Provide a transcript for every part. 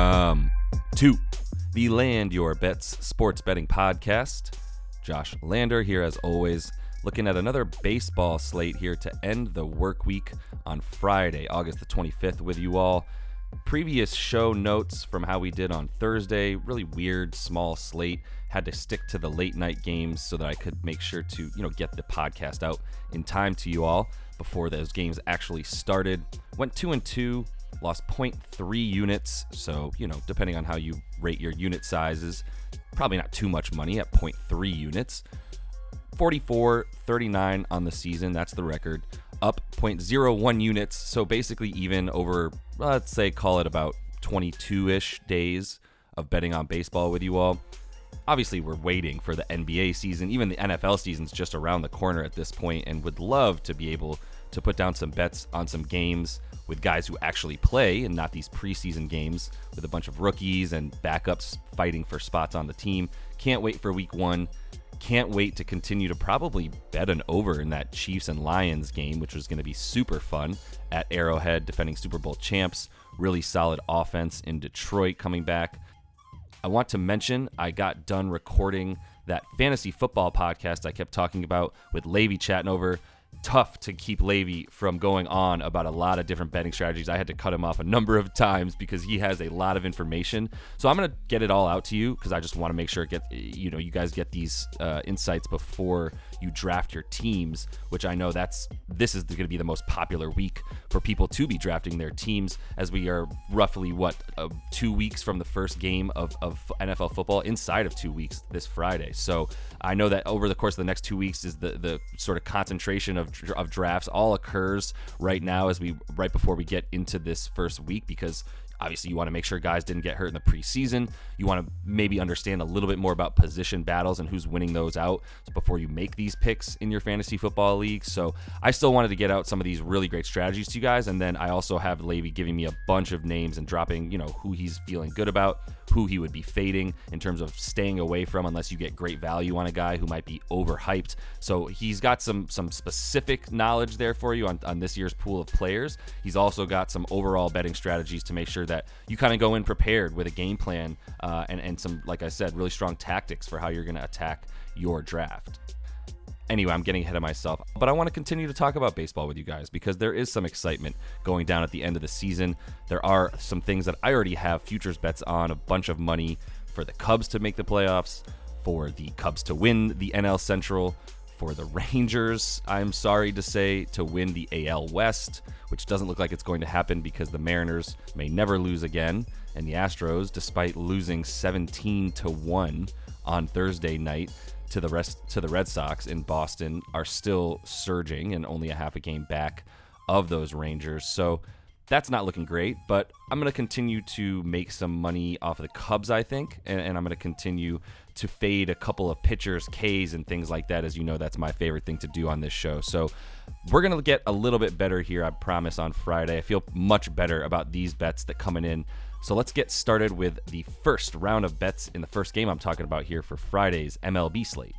Welcome to the Land Your Bets Sports Betting Podcast. Josh Lander here, as always, looking at another baseball slate here to end the work week on Friday, August the 25th, with you all. Previous show notes from how we did on Thursday, really weird, small slate. Had to stick to the late night games so that I could make sure to, you know, get the podcast out in time to you all before those games actually started. Went two and two, lost 0.3 units. So, you know, depending on how you rate your unit sizes, probably not too much money at 0.3 units. 44 39 on the season. That's the record. Up 0.01 units. So basically, even over, let's say, call it about 22 ish days of betting on baseball with you all. Obviously, we're waiting for the NBA season. Even the NFL season's just around the corner at this point, and would love to be able to put down some bets on some games with guys who actually play and not these preseason games with a bunch of rookies and backups fighting for spots on the team. Can't wait for week one. Can't wait to continue to probably bet an over in that Chiefs and Lions game, which was going to be super fun at Arrowhead, defending Super Bowl champs. Really solid offense in Detroit coming back. I want to mention I got done recording that fantasy football podcast I kept talking about with Levy chatting over tough to keep Levy from going on about a lot of different betting strategies. I had to cut him off a number of times because he has a lot of information. So I'm gonna get it all out to you because I just want to make sure get you know you guys get these uh, insights before you draft your teams. Which I know that's this is going to be the most popular week for people to be drafting their teams as we are roughly what uh, two weeks from the first game of, of NFL football inside of two weeks this Friday. So I know that over the course of the next two weeks is the the sort of concentration of of drafts all occurs right now as we right before we get into this first week because Obviously, you want to make sure guys didn't get hurt in the preseason. You want to maybe understand a little bit more about position battles and who's winning those out before you make these picks in your fantasy football league. So I still wanted to get out some of these really great strategies to you guys. And then I also have Levy giving me a bunch of names and dropping, you know, who he's feeling good about, who he would be fading in terms of staying away from unless you get great value on a guy who might be overhyped. So he's got some some specific knowledge there for you on, on this year's pool of players. He's also got some overall betting strategies to make sure that you kind of go in prepared with a game plan uh, and, and some, like I said, really strong tactics for how you're going to attack your draft. Anyway, I'm getting ahead of myself, but I want to continue to talk about baseball with you guys because there is some excitement going down at the end of the season. There are some things that I already have futures bets on, a bunch of money for the Cubs to make the playoffs, for the Cubs to win the NL Central, for the Rangers, I'm sorry to say, to win the AL West, which doesn't look like it's going to happen because the Mariners may never lose again, and the Astros, despite losing 17 to 1 on Thursday night to the rest to the Red Sox in Boston, are still surging and only a half a game back of those Rangers. So that's not looking great, but I'm going to continue to make some money off of the Cubs, I think, and, and I'm going to continue to fade a couple of pitchers, K's, and things like that. As you know, that's my favorite thing to do on this show. So we're going to get a little bit better here, I promise, on Friday. I feel much better about these bets that coming in. So let's get started with the first round of bets in the first game I'm talking about here for Friday's MLB slate.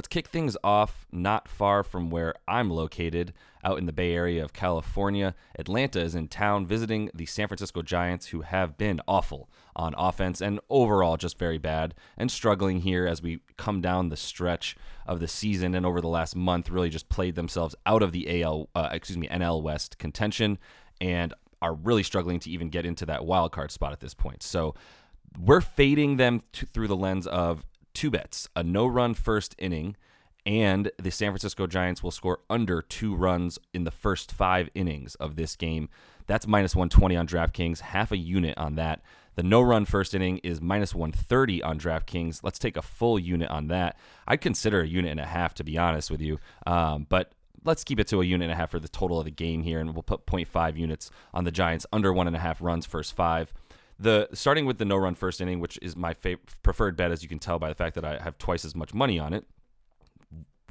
Let's kick things off not far from where I'm located, out in the Bay Area of California. Atlanta is in town visiting the San Francisco Giants, who have been awful on offense and overall just very bad and struggling here as we come down the stretch of the season and over the last month really just played themselves out of the AL, uh, excuse me, NL West contention and are really struggling to even get into that wild card spot at this point. So we're fading them to, through the lens of two bets a no run first inning, and the San Francisco Giants will score under two runs in the first five innings of this game. That's minus 120 on DraftKings, half a unit on that. The no run first inning is minus 130 on DraftKings. Let's take a full unit on that. I'd consider a unit and a half, to be honest with you. Um, but let's keep it to a unit and a half for the total of the game here, and we'll put 0.5 units on the Giants under one and a half runs first five. The starting with the no run first inning, which is my fav- preferred bet, as you can tell by the fact that I have twice as much money on it.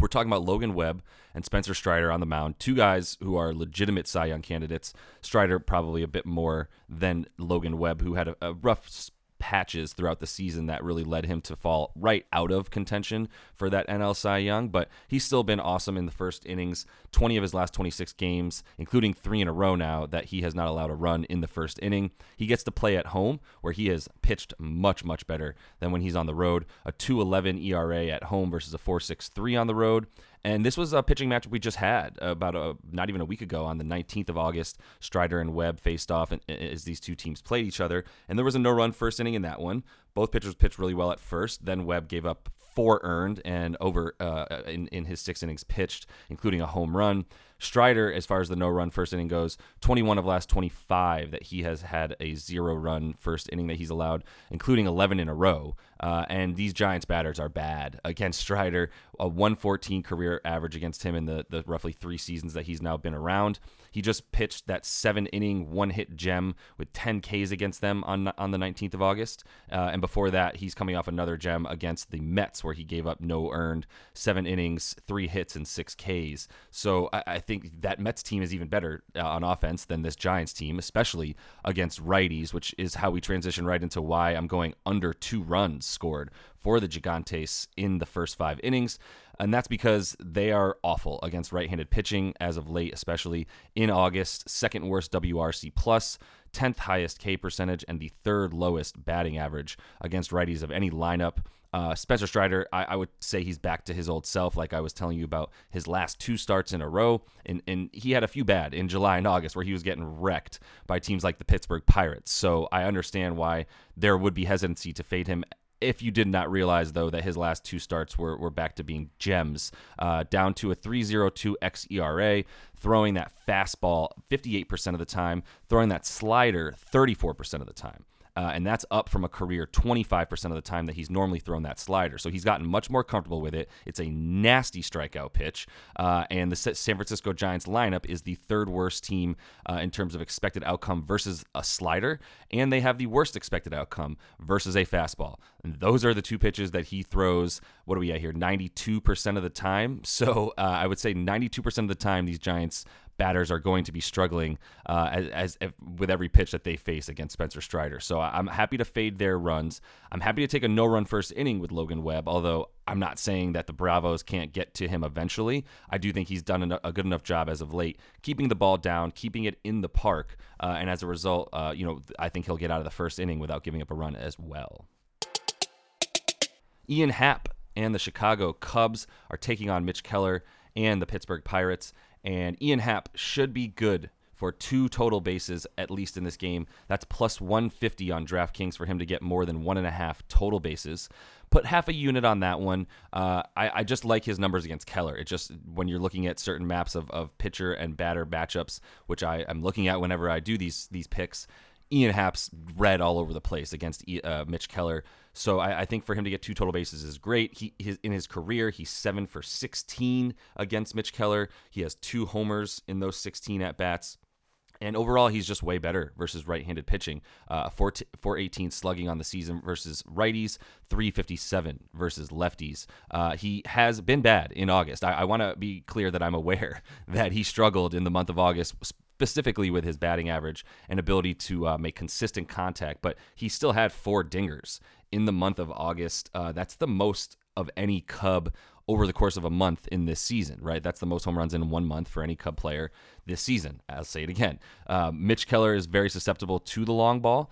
We're talking about Logan Webb and Spencer Strider on the mound, two guys who are legitimate Cy Young candidates. Strider probably a bit more than Logan Webb, who had a, a rough patches throughout the season that really led him to fall right out of contention for that NL Cy Young, but he's still been awesome in the first innings. 20 of his last 26 games, including three in a row now, that he has not allowed a run in the first inning. He gets to play at home, where he has pitched much, much better than when he's on the road. A 2.11 ERA at home versus a 4.63 on the road. And this was a pitching match we just had uh, about a, not even a week ago on the 19th of August. Strider and Webb faced off as these two teams played each other. And there was a no run first inning in that one. Both pitchers pitched really well at first. Then Webb gave up four earned and over uh, in, in his six innings pitched, including a home run. Strider, as far as the no run first inning goes, 21 of last 25 that he has had a zero run first inning that he's allowed, including 11 in a row. Uh, and these Giants batters are bad against Strider. A 114 career average against him in the, the roughly three seasons that he's now been around. He just pitched that seven inning, one hit gem with 10 Ks against them on, on the 19th of August. Uh, and before that, he's coming off another gem against the Mets where he gave up no earned, seven innings, three hits, and six Ks. So I, I think that Mets team is even better uh, on offense than this Giants team, especially against righties, which is how we transition right into why I'm going under two runs scored for the Gigantes in the first five innings. And that's because they are awful against right handed pitching as of late, especially in August. Second worst WRC plus, 10th highest K percentage, and the third lowest batting average against righties of any lineup. Uh, Spencer Strider, I, I, would say he's back to his old self, like I was telling you about his last two starts in a row. And, and he had a few bad in July and August where he was getting wrecked by teams like the Pittsburgh Pirates. So I understand why there would be hesitancy to fade him if you did not realize, though, that his last two starts were, were back to being gems, uh, down to a 3.02 xERA, throwing that fastball 58% of the time, throwing that slider 34% of the time. Uh, and that's up from a career 25% of the time that he's normally thrown that slider. So he's gotten much more comfortable with it. It's a nasty strikeout pitch. Uh, and the San Francisco Giants lineup is the third worst team uh, in terms of expected outcome versus a slider. And they have the worst expected outcome versus a fastball. And those are the two pitches that he throws. What do we at here? 92% of the time. So uh, I would say 92% of the time, these Giants batters are going to be struggling uh, as, as, with every pitch that they face against Spencer Strider. So I'm happy to fade their runs. I'm happy to take a no-run first inning with Logan Webb, although I'm not saying that the Bravos can't get to him eventually. I do think he's done a good enough job as of late, keeping the ball down, keeping it in the park, uh, and as a result, uh, you know, I think he'll get out of the first inning without giving up a run as well. Ian Happ and the Chicago Cubs are taking on Mitch Keller and the Pittsburgh Pirates and Ian Happ should be good for two total bases at least in this game. That's plus 150 on DraftKings for him to get more than one and a half total bases. Put half a unit on that one. Uh, I, I, just like his numbers against Keller. It just when you're looking at certain maps of, of pitcher and batter matchups, which I, am looking at whenever I do these these picks. Ian Happ's red all over the place against uh, Mitch Keller. So I, I, think for him to get two total bases is great. He his, in his career he's seven for 16 against Mitch Keller. He has two homers in those 16 at bats. And overall, he's just way better versus right-handed pitching. Uh, 4, 418 slugging on the season versus righties, 357 versus lefties. Uh, he has been bad in August. I, I want to be clear that I'm aware that he struggled in the month of August, specifically with his batting average and ability to uh, make consistent contact. But he still had four dingers in the month of August. Uh, that's the most of any Cub over the course of a month in this season, right? That's the most home runs in one month for any Cub player this season. I'll say it again. Uh, Mitch Keller is very susceptible to the long ball.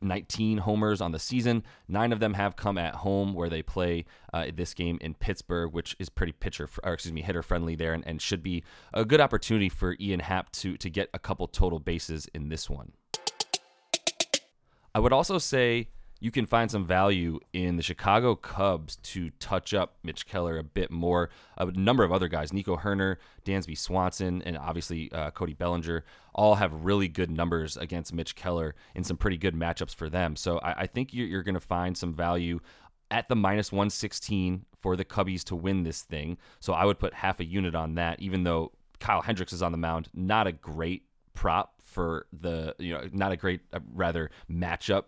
19 homers on the season. Nine of them have come at home, where they play uh, this game in Pittsburgh, which is pretty pitcher, or excuse me, hitter friendly there, and, and should be a good opportunity for Ian Happ to to get a couple total bases in this one. I would also say you can find some value in the Chicago Cubs to touch up Mitch Keller a bit more. A number of other guys, Nico Hoerner, Dansby Swanson, and obviously uh, Cody Bellinger, all have really good numbers against Mitch Keller in some pretty good matchups for them. So I, I think you're, you're going to find some value at the minus 116 for the Cubbies to win this thing. So I would put half a unit on that, even though Kyle Hendricks is on the mound. Not a great prop for the, you know, not a great, uh, rather, matchup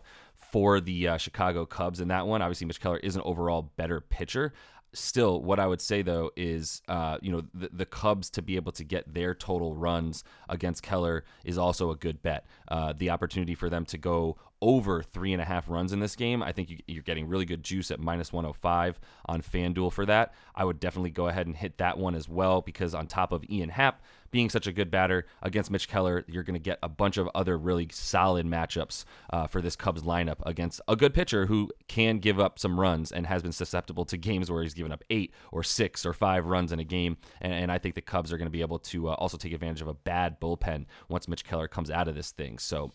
for the uh, Chicago Cubs in that one. Obviously, Mitch Keller is an overall better pitcher. still, what I would say though is, uh, you know, the, the, Cubs to be able to get their total runs against Keller is also a good bet. Uh, the opportunity for them to go over three and a half runs in this game, I think you, are getting really good juice at minus 105 on FanDuel for that. I would definitely go ahead and hit that one as well because on top of Ian Happ being such a good batter against Mitch Keller, you're going to get a bunch of other really solid matchups uh, for this Cubs lineup against a good pitcher who can give up some runs and has been susceptible to games where he's given up eight or six or five runs in a game. And, and I think the Cubs are going to be able to uh, also take advantage of a bad bullpen once Mitch Keller comes out of this thing. So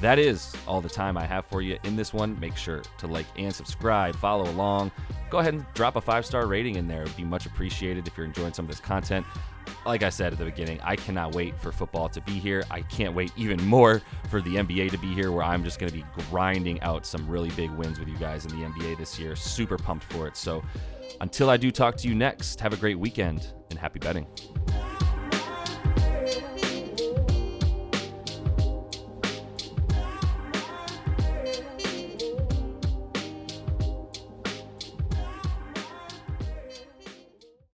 that is all the time I have for you in this one. Make sure to like and subscribe, follow along. Go ahead and drop a five star rating in there. It would be much appreciated if you're enjoying some of this content. Like I said at the beginning, I cannot wait for football to be here. I can't wait even more for the NBA to be here, where I'm just going to be grinding out some really big wins with you guys in the NBA this year. Super pumped for it. So until I do talk to you next, have a great weekend and happy betting.